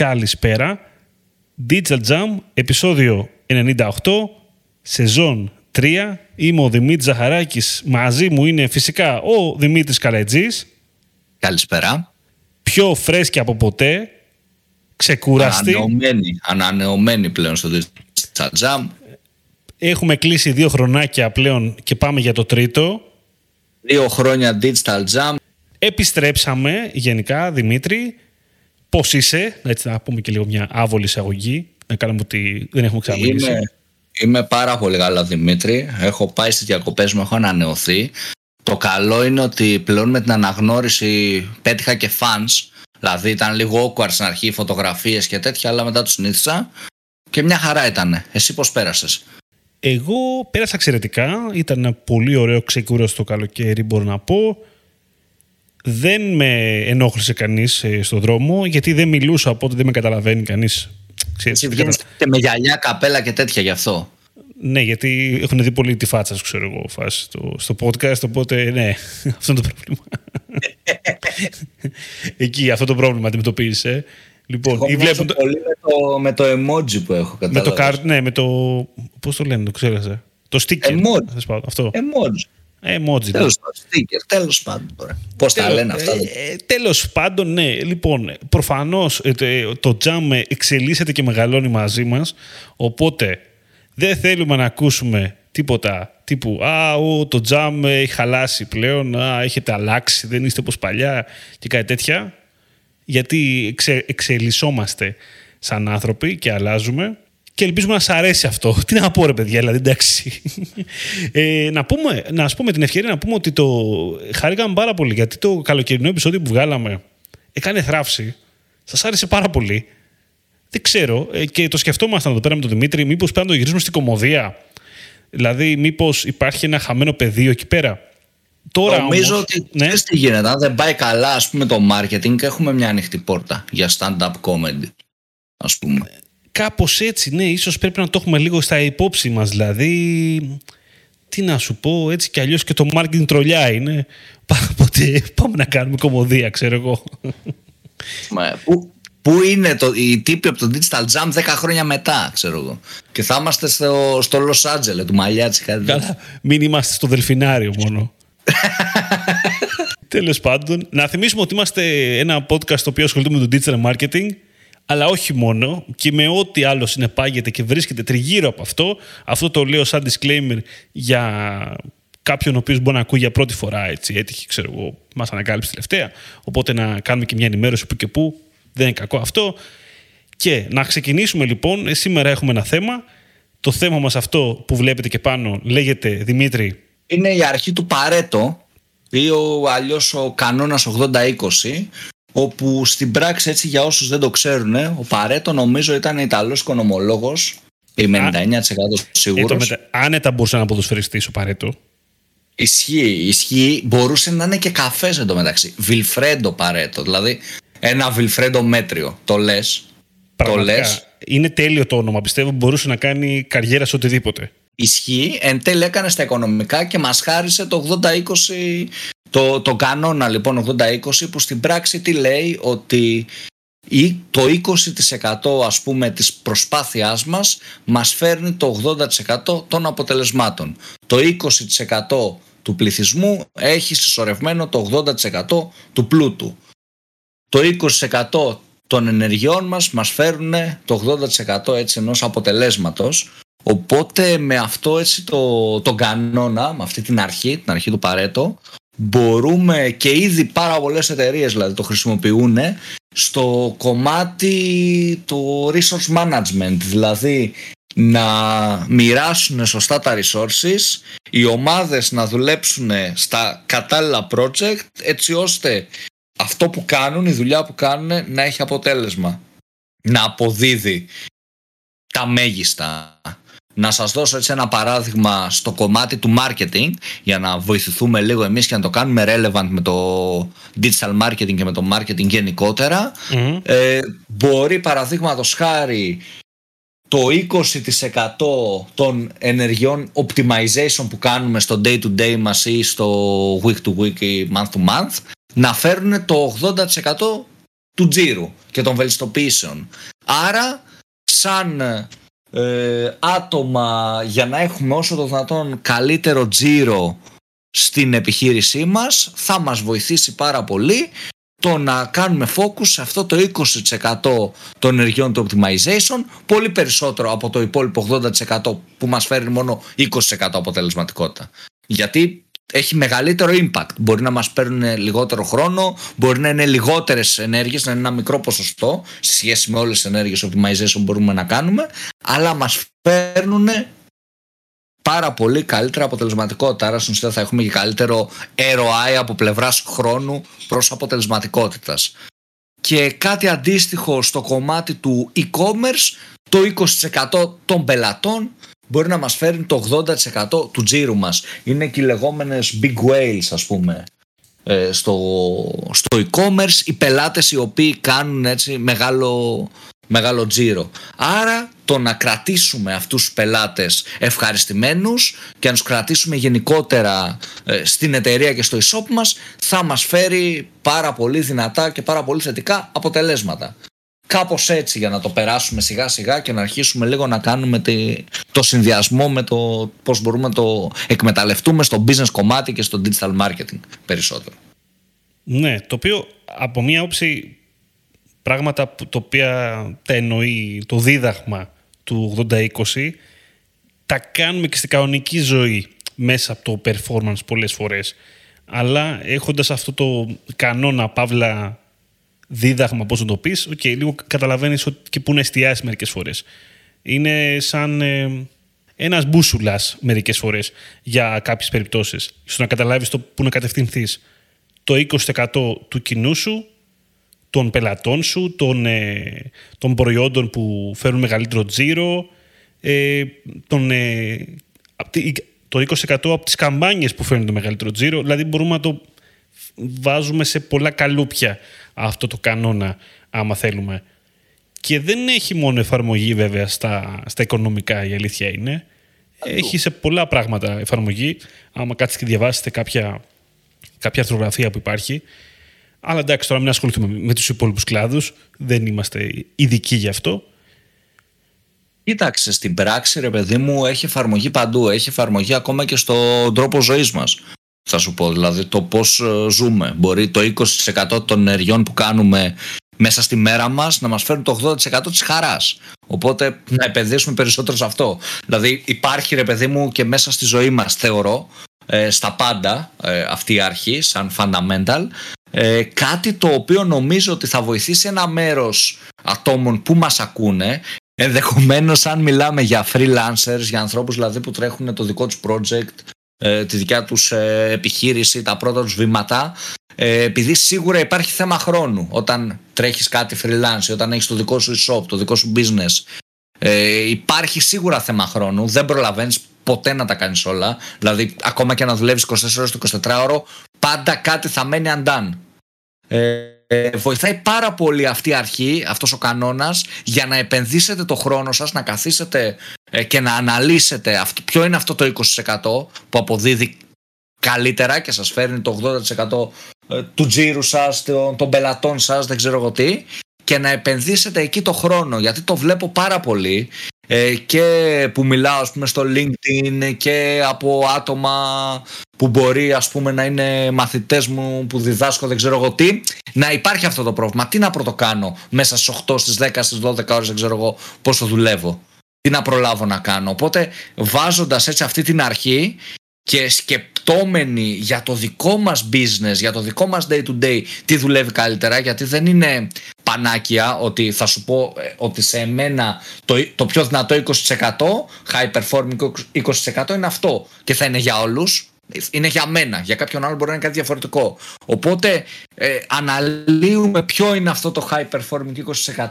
καλησπέρα. Digital Jam, επεισόδιο 98, σεζόν 3. Είμαι ο Δημήτρης Ζαχαράκης. Μαζί μου είναι φυσικά ο Δημήτρης Καλετζής. Καλησπέρα. Πιο φρέσκη από ποτέ. Ξεκουραστή. Ανανεωμένη, ανανεωμένη πλέον στο Digital Jam. Έχουμε κλείσει δύο χρονάκια πλέον και πάμε για το τρίτο. Δύο χρόνια Digital Jam. Επιστρέψαμε γενικά, Δημήτρη. Πώς είσαι, έτσι να πούμε και λίγο μια άβολη εισαγωγή, να κάνουμε ότι δεν έχουμε ξαναμιλήσει. Είμαι, είμαι πάρα πολύ καλά, Δημήτρη. Έχω πάει στις διακοπές μου, έχω ανανεωθεί. Το καλό είναι ότι πλέον με την αναγνώριση πέτυχα και fans. Δηλαδή ήταν λίγο awkward στην αρχή, φωτογραφίες και τέτοια, αλλά μετά το συνήθισα και μια χαρά ήταν. Εσύ πώς πέρασες; Εγώ πέρασα εξαιρετικά. Ήταν ένα πολύ ωραίο ξεκούραστο το καλοκαίρι, μπορώ να πω. Δεν με ενόχλησε κανείς ε, στον δρόμο, γιατί δεν μιλούσα, οπότε δεν με καταλαβαίνει κανείς. Εσύ βγαίνεις και με γυαλιά, καπέλα και τέτοια γι' αυτό. Ναι, γιατί έχουν δει πολύ τη φάτσα σου, ξέρω εγώ, φάση στο, στο podcast, οπότε ναι, αυτό είναι το πρόβλημα. Εκεί αυτό το πρόβλημα αντιμετωπίζεις, Λοιπόν, Εγώ βλέπουν το... πολύ με το, με το emoji που έχω καταλάβει. Με το card, ναι, με το... Πώς το λένε, το ξέρασε. Το sticker. Emoji. Αυτό. Emoji. Emoji. Ναι. Τέλος πάντων, sticker, τέλος πάντων. Πώς τα λένε αυτά. Ε, τέλος πάντων, ναι. Λοιπόν, προφανώς ε, το jam εξελίσσεται και μεγαλώνει μαζί μας, οπότε δεν θέλουμε να ακούσουμε τίποτα τύπου «Α, ο, το jam έχει χαλάσει πλέον, α, έχετε αλλάξει, δεν είστε όπως παλιά» και κάτι τέτοια γιατί εξε, εξελισσόμαστε σαν άνθρωποι και αλλάζουμε και ελπίζουμε να σας αρέσει αυτό. Τι να πω ρε παιδιά, δηλαδή εντάξει. Ε, να, πούμε, να ας πούμε την ευκαιρία να πούμε ότι το χαρήκαμε πάρα πολύ γιατί το καλοκαιρινό επεισόδιο που βγάλαμε έκανε θράψη. Σας άρεσε πάρα πολύ. Δεν ξέρω ε, και το σκεφτόμασταν εδώ πέρα με τον Δημήτρη μήπως πρέπει να το γυρίσουμε στην κομμωδία. Δηλαδή μήπως υπάρχει ένα χαμένο πεδίο εκεί πέρα. Τώρα Νομίζω όμως, ότι ναι. τι γίνεται. Αν δεν πάει καλά ας πούμε, το marketing, έχουμε μια ανοιχτή πόρτα για stand-up comedy. Ας πούμε. Κάπως έτσι, ναι. Ίσως πρέπει να το έχουμε λίγο στα υπόψη μας. Δηλαδή, τι να σου πω, έτσι κι αλλιώς και το marketing τρολιά είναι. Οπότε πάμε να κάνουμε κομμωδία, ξέρω εγώ. Μα, πού, πού είναι το, οι τύποι από το Digital Jam 10 χρόνια μετά, ξέρω εγώ. Και θα είμαστε στο, στο Los Angeles, του Μαλιάτσι. Καλά, μην είμαστε στο Δελφινάριο μόνο. Τέλος πάντων, να θυμίσουμε ότι είμαστε ένα podcast το οποίο ασχολείται με το digital marketing, αλλά όχι μόνο και με ό,τι άλλο συνεπάγεται και βρίσκεται τριγύρω από αυτό. Αυτό το λέω σαν disclaimer για κάποιον ο οποίος μπορεί να ακούει για πρώτη φορά. Έτσι, έτυχε, ξέρω εγώ, μας ανακάλυψε τελευταία. Οπότε να κάνουμε και μια ενημέρωση που και που. Δεν είναι κακό αυτό. Και να ξεκινήσουμε λοιπόν. Σήμερα έχουμε ένα θέμα. Το θέμα μας αυτό που βλέπετε και πάνω λέγεται Δημήτρη είναι η αρχή του Παρέτο ή ο, αλλιώς ο κανόνας 80-20 όπου στην πράξη έτσι για όσους δεν το ξέρουν ο Παρέτο νομίζω ήταν Ιταλός οικονομολόγος είμαι 99% σίγουρος. Ε, άνετα μπορούσε να ποδοσφαιριστής ο Παρέτο. Ισχύει, ισχύει. Μπορούσε να είναι και καφές εντωμεταξύ. Βιλφρέντο Παρέτο, δηλαδή ένα Βιλφρέντο μέτριο. Το λες; Το λες; Είναι τέλειο το όνομα. Πιστεύω μπορούσε να κάνει καριέρα σε οτιδήποτε ισχύει, εν τέλει έκανε στα οικονομικά και μας χάρισε το 80-20, το, το κανόνα λοιπόν 80-20 που στην πράξη τι λέει ότι το 20% ας πούμε της προσπάθειάς μας μας φέρνει το 80% των αποτελεσμάτων. Το 20% του πληθυσμού έχει συσσωρευμένο το 80% του πλούτου. Το 20% των ενεργειών μας μας φέρνουν το 80% έτσι ενός αποτελέσματος Οπότε με αυτό έτσι το, το κανόνα, με αυτή την αρχή, την αρχή του Παρέτο, μπορούμε και ήδη πάρα πολλές εταιρείες δηλαδή το χρησιμοποιούν στο κομμάτι του resource management, δηλαδή να μοιράσουν σωστά τα resources, οι ομάδες να δουλέψουν στα κατάλληλα project έτσι ώστε αυτό που κάνουν, η δουλειά που κάνουν να έχει αποτέλεσμα, να αποδίδει τα μέγιστα. Να σας δώσω έτσι ένα παράδειγμα στο κομμάτι του marketing για να βοηθηθούμε λίγο εμείς και να το κάνουμε relevant με το digital marketing και με το marketing γενικότερα. Ε, μπορεί παραδείγματος χάρη το 20% των ενεργειών optimization που κάνουμε στο day to day μας ή στο week to week ή month to month να φέρουν το 80% του τζίρου και των βελιστοποιήσεων. Άρα, σαν ε, άτομα για να έχουμε όσο το δυνατόν καλύτερο τζίρο στην επιχείρησή μας θα μας βοηθήσει πάρα πολύ το να κάνουμε focus σε αυτό το 20% των ενεργειών του optimization πολύ περισσότερο από το υπόλοιπο 80% που μας φέρνει μόνο 20% αποτελεσματικότητα. Γιατί έχει μεγαλύτερο impact. Μπορεί να μας παίρνουν λιγότερο χρόνο, μπορεί να είναι λιγότερες ενέργειες, να είναι ένα μικρό ποσοστό σε σχέση με όλες τις ενέργειες optimization που μπορούμε να κάνουμε, αλλά μας παίρνουν πάρα πολύ καλύτερα αποτελεσματικότητα. Άρα στην ουσία θα έχουμε και καλύτερο ROI από πλευράς χρόνου προς αποτελεσματικότητας. Και κάτι αντίστοιχο στο κομμάτι του e-commerce, το 20% των πελατών μπορεί να μας φέρνει το 80% του τζίρου μας. Είναι και οι λεγόμενες big whales ας πούμε ε, στο, στο e-commerce, οι πελάτες οι οποίοι κάνουν έτσι μεγάλο, μεγάλο τζίρο. Άρα το να κρατήσουμε αυτούς τους πελάτες ευχαριστημένους και να τους κρατήσουμε γενικότερα ε, στην εταιρεία και στο e-shop μας θα μας φέρει πάρα πολύ δυνατά και πάρα πολύ θετικά αποτελέσματα. Κάπως έτσι για να το περάσουμε σιγά σιγά και να αρχίσουμε λίγο να κάνουμε το συνδυασμό με το πώς μπορούμε να το εκμεταλλευτούμε στο business κομμάτι και στο digital marketing περισσότερο. Ναι, το οποίο από μία όψη πράγματα που, το οποία τα εννοεί το δίδαγμα του 80-20 τα κάνουμε και στην κανονική ζωή μέσα από το performance πολλές φορές αλλά έχοντας αυτό το κανόνα παύλα δίδαγμα πώς να το πεις okay, λίγο καταλαβαίνεις ότι και πού να εστιάσεις μερικές φορές είναι σαν ε, ένας μπούσουλας μερικές φορές για κάποιες περιπτώσεις στο να καταλάβεις το πού να κατευθυνθείς το 20% του κοινού σου των πελατών σου, των, ε, των προϊόντων που φέρουν μεγαλύτερο τζίρο, ε, τον, ε, το 20% από τις καμπάνιες που φέρνουν το μεγαλύτερο τζίρο. Δηλαδή μπορούμε να το βάζουμε σε πολλά καλούπια αυτό το κανόνα άμα θέλουμε. Και δεν έχει μόνο εφαρμογή βέβαια στα, στα οικονομικά η αλήθεια είναι. Έχει σε πολλά πράγματα εφαρμογή. Άμα κάτσετε και διαβάσετε κάποια, κάποια αρθρογραφία που υπάρχει, αλλά εντάξει, τώρα μην ασχοληθούμε με τους υπόλοιπους κλάδους. Δεν είμαστε ειδικοί γι' αυτό. Κοίταξε, στην πράξη, ρε παιδί μου, έχει εφαρμογή παντού. Έχει εφαρμογή ακόμα και στον τρόπο ζωής μας. Θα σου πω, δηλαδή το πώς ε, ζούμε. Μπορεί το 20% των ενεργειών που κάνουμε μέσα στη μέρα μας να μας φέρουν το 80% της χαράς. Οπότε να επενδύσουμε περισσότερο σε αυτό. Δηλαδή υπάρχει, ρε παιδί μου, και μέσα στη ζωή μας, θεωρώ, ε, στα πάντα ε, αυτή η αρχή, σαν fundamental, ε, κάτι το οποίο νομίζω ότι θα βοηθήσει ένα μέρος ατόμων που μας ακούνε ενδεχομένως αν μιλάμε για freelancers, για ανθρώπους δηλαδή που τρέχουν το δικό τους project ε, τη δικιά τους ε, επιχείρηση, τα πρώτα τους βήματα. Ε, επειδή σίγουρα υπάρχει θέμα χρόνου όταν τρέχεις κάτι freelance, όταν έχεις το δικό σου shop, το δικό σου business. Ε, υπάρχει σίγουρα θέμα χρόνου, δεν προλαβαίνεις ποτέ να τα κάνεις όλα. Δηλαδή ακόμα και να δουλεύεις 24 ώρες το 24 ώρο πάντα κάτι θα μένει undone. Ε, βοηθάει πάρα πολύ αυτή η αρχή, αυτός ο κανόνας για να επενδύσετε το χρόνο σας, να καθίσετε ε, και να αναλύσετε αυτό, ποιο είναι αυτό το 20% που αποδίδει καλύτερα και σας φέρνει το 80% ε, του τζίρου σας, των, των πελατών σας, δεν ξέρω εγώ τι και να επενδύσετε εκεί το χρόνο γιατί το βλέπω πάρα πολύ ε, και που μιλάω ας πούμε στο LinkedIn και από άτομα που μπορεί ας πούμε να είναι μαθητές μου που διδάσκω δεν ξέρω εγώ τι να υπάρχει αυτό το πρόβλημα. Τι να πρωτοκάνω μέσα στις 8, στις 10, στις 12 ώρες δεν ξέρω εγώ πόσο δουλεύω. Τι να προλάβω να κάνω. Οπότε βάζοντας έτσι αυτή την αρχή και σκεπτόμενοι για το δικό μας business, για το δικό μας day to day τι δουλεύει καλύτερα γιατί δεν είναι πανάκια ότι θα σου πω ε, ότι σε μένα το, το πιο δυνατό 20% high performing 20% είναι αυτό. Και θα είναι για όλους. Είναι για μένα, για κάποιον άλλο μπορεί να είναι κάτι διαφορετικό. Οπότε ε, αναλύουμε ποιο είναι αυτό το high performing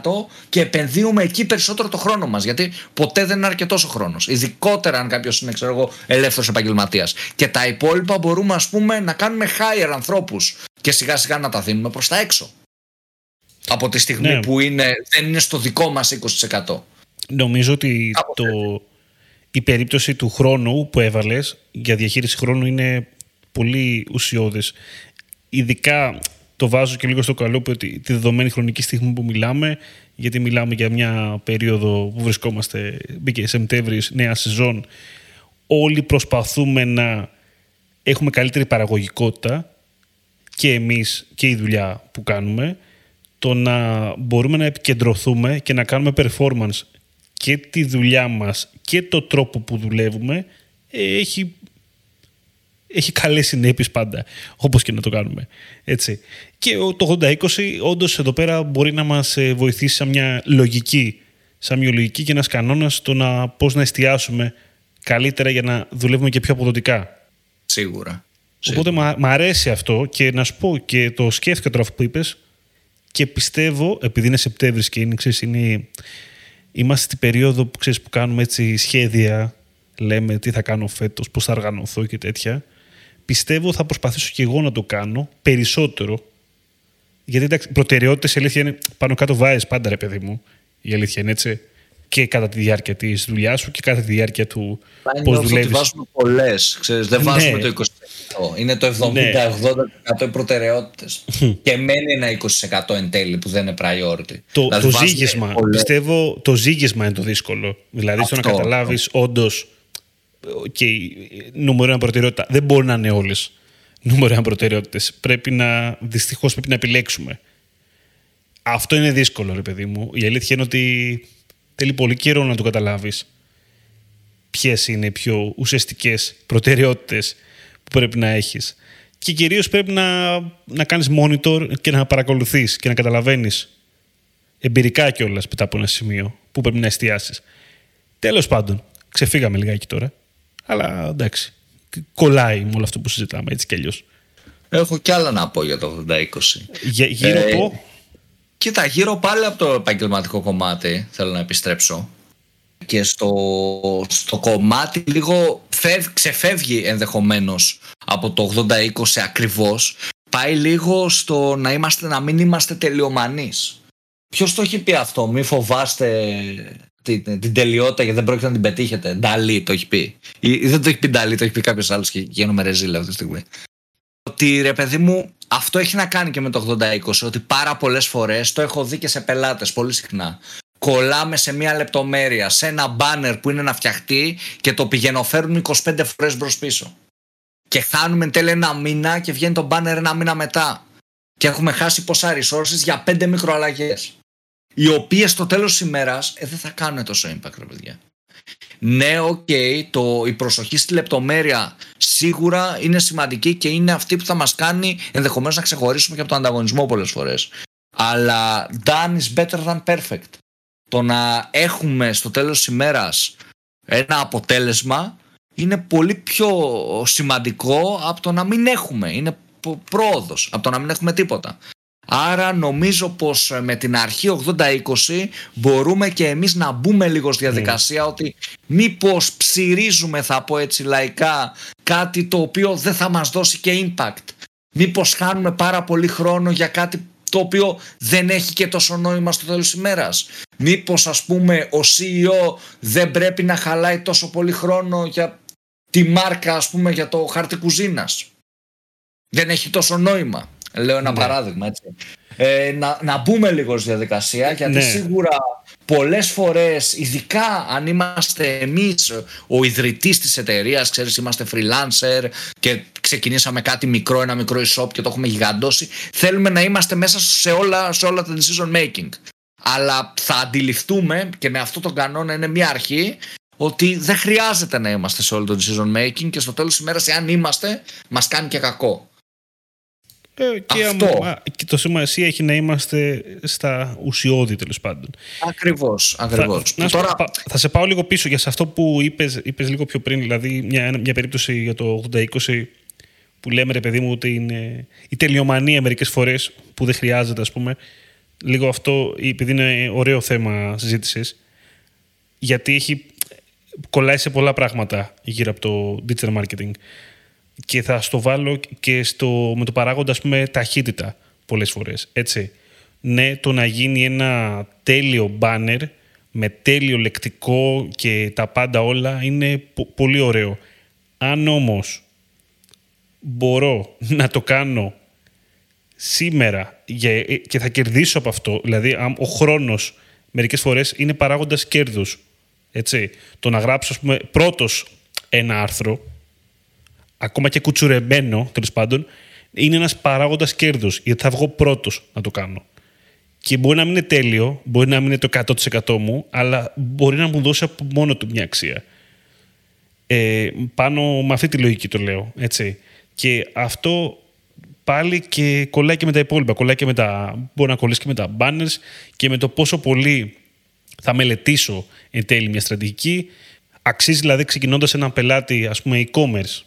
20% και επενδύουμε εκεί περισσότερο το χρόνο μας. Γιατί ποτέ δεν είναι αρκετός ο χρόνος. Ειδικότερα αν κάποιος είναι ξέρω εγώ, ελεύθερος επαγγελματίας. Και τα υπόλοιπα μπορούμε ας πούμε να κάνουμε higher ανθρώπους και σιγά σιγά να τα δίνουμε προς τα έξω από τη στιγμή ναι. που είναι, δεν είναι στο δικό μας 20%. Νομίζω ότι το, η περίπτωση του χρόνου που έβαλες για διαχείριση χρόνου είναι πολύ ουσιώδης. Ειδικά το βάζω και λίγο στο καλό που τη δεδομένη χρονική στιγμή που μιλάμε, γιατί μιλάμε για μια περίοδο που βρισκόμαστε, μπήκε Σεπτέμβρης, νέα σεζόν, όλοι προσπαθούμε να έχουμε καλύτερη παραγωγικότητα και εμείς και η δουλειά που κάνουμε, το να μπορούμε να επικεντρωθούμε και να κάνουμε performance και τη δουλειά μας και το τρόπο που δουλεύουμε έχει, έχει καλές συνέπειες πάντα, όπως και να το κάνουμε. Έτσι. Και το 80-20 όντως εδώ πέρα μπορεί να μας ε, βοηθήσει σαν μια λογική, σαν μια λογική και ένας κανόνας στο να πώς να εστιάσουμε καλύτερα για να δουλεύουμε και πιο αποδοτικά. Σίγουρα. Οπότε μ' αρέσει αυτό και να σου πω και το σκέφτηκα τώρα αυτό που είπες και πιστεύω, επειδή είναι Σεπτέμβρης και είναι, ξέρεις, είναι, είμαστε στην περίοδο που, ξέρεις, που κάνουμε έτσι σχέδια, λέμε τι θα κάνω φέτος, πώς θα οργανωθώ και τέτοια, πιστεύω θα προσπαθήσω και εγώ να το κάνω περισσότερο. Γιατί εντάξει, προτεραιότητες αλήθεια είναι πάνω κάτω βάζεις πάντα ρε παιδί μου. Η αλήθεια είναι έτσι και κατά τη διάρκεια της δουλειάς σου και κατά τη διάρκεια του πώς δουλεύει. Ότι βάζουμε πολλές. Δεν βάζουμε ναι. το 20%. Είναι το 70-80% ναι. οι προτεραιότητες. και μένει ένα 20% εν τέλει που δεν είναι priority. Το, δηλαδή, το ζήγισμα. Πιστεύω το ζήγισμα είναι το δύσκολο. Δηλαδή στο να καταλάβεις όντως. Και νούμερο ένα προτεραιότητα. Δεν μπορεί να είναι όλες νούμερο ένα προτεραιότητες. Πρέπει να. Δυστυχώς πρέπει να επιλέξουμε. Αυτό είναι δύσκολο, ρε παιδί μου. Η αλήθεια είναι ότι θέλει πολύ καιρό να το καταλάβεις ποιες είναι οι πιο ουσιαστικές προτεραιότητες που πρέπει να έχεις. Και κυρίως πρέπει να, να κάνεις monitor και να παρακολουθείς και να καταλαβαίνεις εμπειρικά κιόλας μετά από ένα σημείο που πρέπει να εστιάσεις. Τέλος πάντων, ξεφύγαμε λιγάκι τώρα, αλλά εντάξει, κολλάει με όλο αυτό που συζητάμε έτσι κι αλλιώς. Έχω κι άλλα να πω για το 80-20. γύρω ε, από... Κοίτα, γύρω πάλι από το επαγγελματικό κομμάτι θέλω να επιστρέψω και στο, στο κομμάτι λίγο φεύ, ξεφεύγει ενδεχομένως από το 80-20 ακριβώς πάει λίγο στο να, είμαστε, να μην είμαστε τελειομανείς. Ποιος το έχει πει αυτό, μη φοβάστε την, την τελειότητα γιατί δεν πρόκειται να την πετύχετε. Νταλή το έχει πει. Ή, δεν το έχει πει Νταλή, το έχει πει κάποιος άλλος και γίνομαι ρεζίλα αυτή τη στιγμή. Ότι ρε παιδί μου, αυτό έχει να κάνει και με το 80-20, ότι πάρα πολλές φορές, το έχω δει και σε πελάτες πολύ συχνά, κολλάμε σε μια λεπτομέρεια, σε ένα μπάνερ που είναι να φτιαχτεί και το πηγαινοφέρουν 25 φορές μπρος πίσω. Και χάνουμε εν τέλει ένα μήνα και βγαίνει το banner ένα μήνα μετά. Και έχουμε χάσει πόσα resources για πέντε μικροαλλαγές. Οι οποίες στο τέλος της ημέρας ε, δεν θα κάνουν τόσο impact, ρε παιδιά. Ναι, OK, okay, η προσοχή στη λεπτομέρεια σίγουρα είναι σημαντική και είναι αυτή που θα μας κάνει ενδεχομένως να ξεχωρίσουμε και από τον ανταγωνισμό πολλές φορές. Αλλά done is better than perfect. Το να έχουμε στο τέλος της ημέρας ένα αποτέλεσμα είναι πολύ πιο σημαντικό από το να μην έχουμε. Είναι πρόοδος από το να μην έχουμε τίποτα. Άρα νομίζω πως ε, με την αρχή 80-20 μπορούμε και εμείς να μπούμε λίγο στη διαδικασία ότι μήπως ψυρίζουμε θα πω έτσι λαϊκά κάτι το οποίο δεν θα μας δώσει και impact. Μήπως χάνουμε πάρα πολύ χρόνο για κάτι το οποίο δεν έχει και τόσο νόημα στο τέλος της ημέρας. Μήπως ας πούμε ο CEO δεν πρέπει να χαλάει τόσο πολύ χρόνο για τη μάρκα ας πούμε για το χαρτί κουζίνας. Δεν έχει τόσο νόημα. Λέω ένα ναι. παράδειγμα έτσι. Ε, να, να μπούμε λίγο στη διαδικασία γιατί ναι. σίγουρα πολλές φορές ειδικά αν είμαστε εμείς ο ιδρυτής της εταιρείας ξέρεις είμαστε freelancer και ξεκινήσαμε κάτι μικρό ένα μικρό e-shop και το έχουμε γιγαντώσει θέλουμε να είμαστε μέσα σε όλα, σε όλα τα decision making αλλά θα αντιληφθούμε και με αυτό τον κανόνα είναι μια αρχή ότι δεν χρειάζεται να είμαστε σε όλο το decision making και στο τέλος της ημέρας εάν είμαστε μας κάνει και κακό ε, και, Αυτό. και το σημασία έχει να είμαστε στα ουσιώδη τέλος πάντων. Ακριβώς. Ακριβώς. Θα, τώρα... θα σε πάω λίγο πίσω για σε αυτό που είπες, είπες λίγο πιο πριν, δηλαδή μια, μια περίπτωση για το 80-20 που λέμε ρε παιδί μου ότι είναι η τελειομανία μερικές φορές που δεν χρειάζεται ας πούμε. Λίγο αυτό, επειδή είναι ωραίο θέμα συζήτησης, γιατί έχει κολλάει σε πολλά πράγματα γύρω από το digital marketing και θα στο βάλω και στο, με το παράγοντα ας πούμε, ταχύτητα πολλές φορές. Έτσι. Ναι, το να γίνει ένα τέλειο banner με τέλειο λεκτικό και τα πάντα όλα είναι πολύ ωραίο. Αν όμως μπορώ να το κάνω σήμερα και θα κερδίσω από αυτό, δηλαδή ο χρόνος μερικές φορές είναι παράγοντας κέρδους. Έτσι. Το να γράψω, ας πούμε, πρώτος ένα άρθρο, ακόμα και κουτσουρεμένο, τέλος πάντων, είναι ένας παράγοντας κέρδους, γιατί θα βγω πρώτος να το κάνω. Και μπορεί να μην είναι τέλειο, μπορεί να μην είναι το 100% μου, αλλά μπορεί να μου δώσει από μόνο του μια αξία. Ε, πάνω με αυτή τη λογική το λέω, έτσι. Και αυτό πάλι και κολλάει και με τα υπόλοιπα. Κολλάει και με τα, μπορεί να κολλήσει και με τα banners και με το πόσο πολύ θα μελετήσω εν τέλει μια στρατηγική. Αξίζει δηλαδή ξεκινώντας ένα πελάτη, ας πούμε, e-commerce,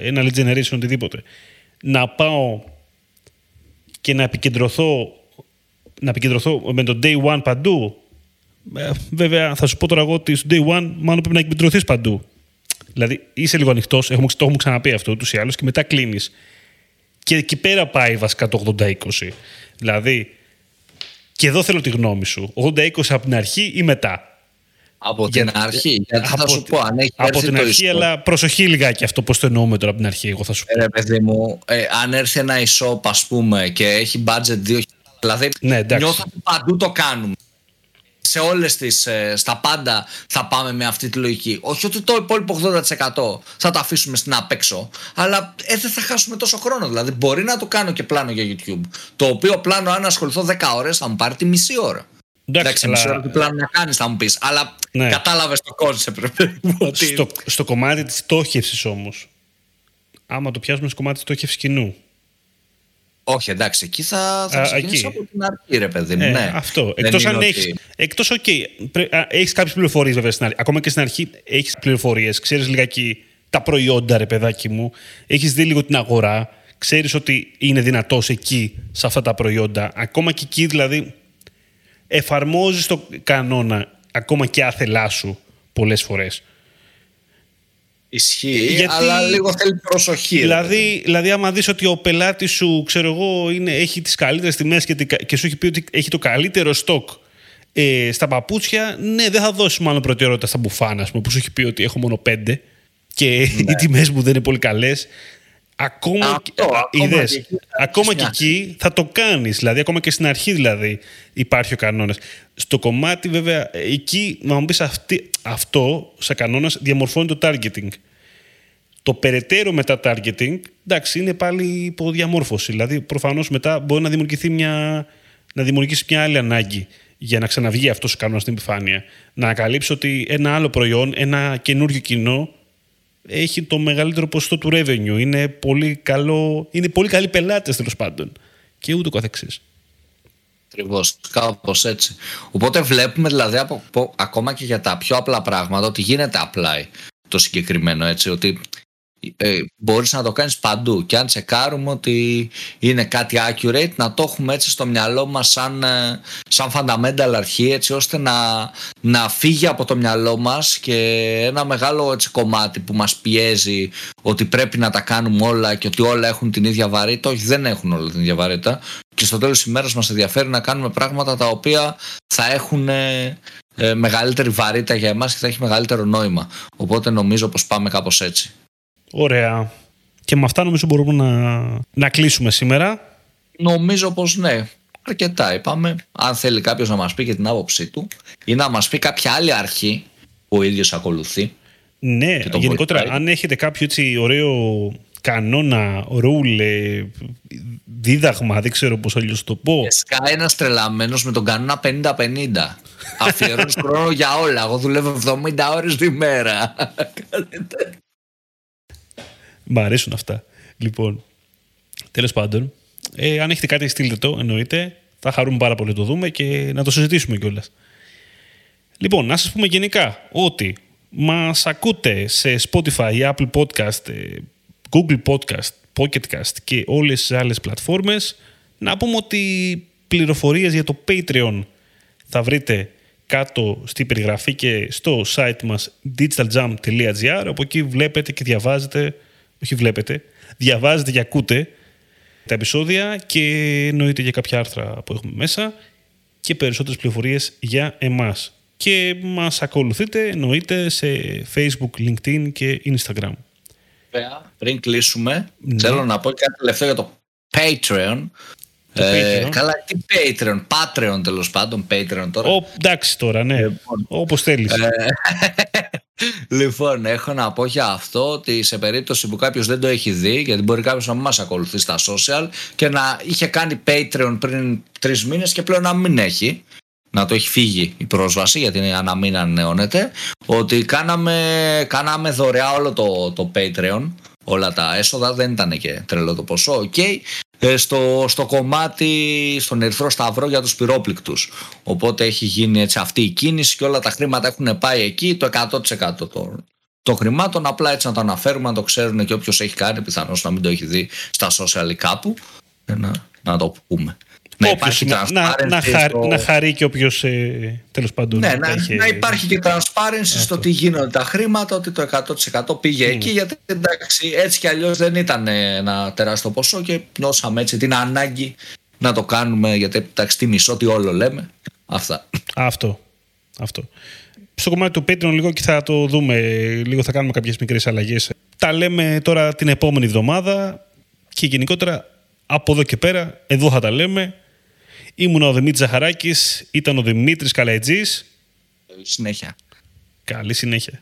ένα lead generation, οτιδήποτε, να πάω και να επικεντρωθώ, να επικεντρωθώ με το day one παντού. Ε, βέβαια, θα σου πω τώρα εγώ ότι στο day one μάλλον πρέπει να επικεντρωθείς παντού. Δηλαδή, είσαι λίγο ανοιχτός, το έχουμε ξαναπεί αυτό ούτως ή άλλως, και μετά κλείνεις. Και εκεί πέρα πάει βασικά το 80-20. Δηλαδή, και εδώ θέλω τη γνώμη σου. 80-20 από την αρχή ή μετά. Από την αρχή. Γιατί από, θα σου πω, αν έχει Από την αρχή, αλλά προσοχή λιγάκι αυτό πώς το εννοούμε τώρα από την αρχή. Εγώ θα σου πω. Ρε, παιδί μου, ε, αν έρθει ένα e-shop, ας πούμε, και έχει budget 2.000. Δηλαδή, ναι, νιώθω ότι παντού το κάνουμε σε όλες τις, ε, στα πάντα θα πάμε με αυτή τη λογική. Όχι ότι το υπόλοιπο 80% θα το αφήσουμε στην απέξω, αλλά ε, δεν θα χάσουμε τόσο χρόνο. Δηλαδή μπορεί να το κάνω και πλάνο για YouTube, το οποίο πλάνο αν ασχοληθώ 10 ώρες θα μου πάρει τη μισή ώρα. Εντάξει, μισή ώρα του πλάνο να κάνεις θα μου πεις, αλλά ναι. κατάλαβες το concept. Στο, στο κομμάτι της στόχευσης όμως, άμα το πιάσουμε στο κομμάτι της στόχευσης κοινού, όχι, εντάξει, εκεί θα, θα ξεκινήσω από την αρχή, ρε παιδί μου. Ε, ναι. Αυτό. Εκτός αν έχει. Εκτός, OK. Okay, έχεις κάποιες πληροφορίες, βέβαια, στην αρχή. Ακόμα και στην αρχή έχεις πληροφορίες. Ξέρεις λιγάκι τα προϊόντα, ρε παιδάκι μου. Έχεις δει λίγο την αγορά. Ξέρεις ότι είναι δυνατός εκεί, σε αυτά τα προϊόντα. Ακόμα και εκεί, δηλαδή, εφαρμόζεις το κανόνα ακόμα και άθελά σου πολλές φορές. Ισχύει, Γιατί... αλλά λίγο θέλει προσοχή. Δηλαδή, δηλαδή άμα δεις ότι ο πελάτης σου, ξέρω εγώ, είναι, έχει τις καλύτερες τιμές και, και σου έχει πει ότι έχει το καλύτερο στοκ ε, στα παπούτσια, ναι, δεν θα δώσει μάλλον προτεραιότητα στα μπουφάνα, πούμε, που σου έχει πει ότι έχω μόνο πέντε και ναι. οι τιμές μου δεν είναι πολύ καλές. Ακόμα, Αυτό, και, ακόμα, είδες, και, εκεί, ακόμα και εκεί θα το κάνεις. Δηλαδή, ακόμα και στην αρχή δηλαδή υπάρχει ο κανόνας. Στο κομμάτι βέβαια, εκεί να μου πεις αυτό, σε κανόνας, διαμορφώνει το targeting. Το περαιτέρω μετά targeting, εντάξει, είναι πάλι υποδιαμόρφωση. Δηλαδή, προφανώς μετά μπορεί να δημιουργηθεί μια, να δημιουργήσει μια άλλη ανάγκη για να ξαναβγεί αυτός ο κανόνας στην επιφάνεια. Να ανακαλύψει ότι ένα άλλο προϊόν, ένα καινούριο κοινό έχει το μεγαλύτερο ποσοστό του revenue. Είναι πολύ, καλό, είναι πολύ καλοί πελάτες τέλος πάντων. Και ούτω καθεξής. Ακριβώς, κάπως έτσι. Οπότε βλέπουμε δηλαδή από, ακόμα και για τα πιο απλά πράγματα ότι γίνεται απλά το συγκεκριμένο έτσι. Ότι ε, μπορείς να το κάνεις παντού και αν τσεκάρουμε ότι είναι κάτι accurate να το έχουμε έτσι στο μυαλό μας σαν, ε, σαν fundamental αρχή έτσι ώστε να, να φύγει από το μυαλό μας και ένα μεγάλο έτσι, κομμάτι που μας πιέζει ότι πρέπει να τα κάνουμε όλα και ότι όλα έχουν την ίδια βαρύτητα. Όχι δεν έχουν όλα την ίδια βαρύτητα. Και στο τέλος της ημέρας μας ενδιαφέρει να κάνουμε πράγματα τα οποία θα έχουν ε, ε μεγαλύτερη βαρύτητα για εμάς και θα έχει μεγαλύτερο νόημα. Οπότε νομίζω πως πάμε κάπως έτσι Ωραία. Και με αυτά νομίζω μπορούμε να, να κλείσουμε σήμερα. Νομίζω πως ναι. Αρκετά είπαμε. Αν θέλει κάποιος να μας πει και την άποψή του ή να μας πει κάποια άλλη αρχή που ο ίδιος ακολουθεί. Ναι, γενικότερα αν έχετε κάποιο έτσι ωραίο κανόνα, ρούλε, δίδαγμα, δεν ξέρω πώς αλλιώς το πω. Σκά ένας τρελαμένος με τον κανόνα 50-50. Αφιερώνεις χρόνο για όλα. Εγώ δουλεύω 70 ώρες τη μέρα. Μ' αρέσουν αυτά. Λοιπόν, τέλος πάντων, ε, αν έχετε κάτι, στείλτε το, εννοείται. Θα χαρούμε πάρα πολύ να το δούμε και να το συζητήσουμε κιόλας. Λοιπόν, να σας πούμε γενικά ότι μας ακούτε σε Spotify, Apple Podcast, ε, Google Podcast, Pocketcast και όλες τις άλλες πλατφόρμες. Να πούμε ότι πληροφορίες για το Patreon θα βρείτε κάτω στην περιγραφή και στο site μας digitaljump.gr όπου εκεί βλέπετε και διαβάζετε όχι βλέπετε, διαβάζετε και ακούτε τα επεισόδια και εννοείται για κάποια άρθρα που έχουμε μέσα και περισσότερες πληροφορίες για εμάς. Και μας ακολουθείτε εννοείται σε Facebook, LinkedIn και Instagram. Πριν κλείσουμε, ναι. θέλω να πω κάτι τελευταίο για το Patreon, Ε, καλά, τι Patreon, Patreon τέλος πάντων, Patreon τώρα. Ο, εντάξει τώρα, ναι. Λοιπόν, Όπως θέλεις. Ε, λοιπόν, έχω να πω για αυτό ότι σε περίπτωση που κάποιος δεν το έχει δει, γιατί μπορεί κάποιος να μην μας ακολουθεί στα social και να είχε κάνει Patreon πριν τρεις μήνες και πλέον να μην έχει, να το έχει φύγει η πρόσβαση γιατί να μην ανανεώνεται ότι κάναμε, κάναμε δωρεά όλο το, το Patreon όλα τα έσοδα δεν ήταν και τρελό το ποσό okay. Ε, στο, στο κομμάτι στον Ερυθρό Σταυρό για τους πυρόπληκτους. Οπότε έχει γίνει έτσι αυτή η κίνηση και όλα τα χρήματα έχουν πάει εκεί το 100% των, το χρημάτων. Απλά έτσι να το αναφέρουμε να το ξέρουν και όποιος έχει κάνει πιθανώς να μην το έχει δει στα social κάπου. Να, να το πούμε να υπάρχει να, να, να, στο... να χαρεί και όποιος ε, τέλος πάντων. Ναι, να, έχει... να υπάρχει και transparency στο τι γίνονται τα χρήματα, ότι το 100% πήγε mm. εκεί. Γιατί εντάξει, έτσι κι αλλιώς δεν ήταν ένα τεράστιο ποσό και νιώσαμε έτσι την ανάγκη να το κάνουμε. Γιατί εντάξει, τι μισό, τι όλο λέμε. Αυτά. Αυτό. Αυτό. Στο κομμάτι του Patreon λίγο και θα το δούμε. Λίγο θα κάνουμε κάποιες μικρές αλλαγές. Τα λέμε τώρα την επόμενη εβδομάδα και γενικότερα από εδώ και πέρα, εδώ θα τα λέμε. Ήμουν ο Δημήτρης Ζαχαράκης, ήταν ο Δημήτρης Καλαϊτζής. Συνέχεια. Καλή συνέχεια.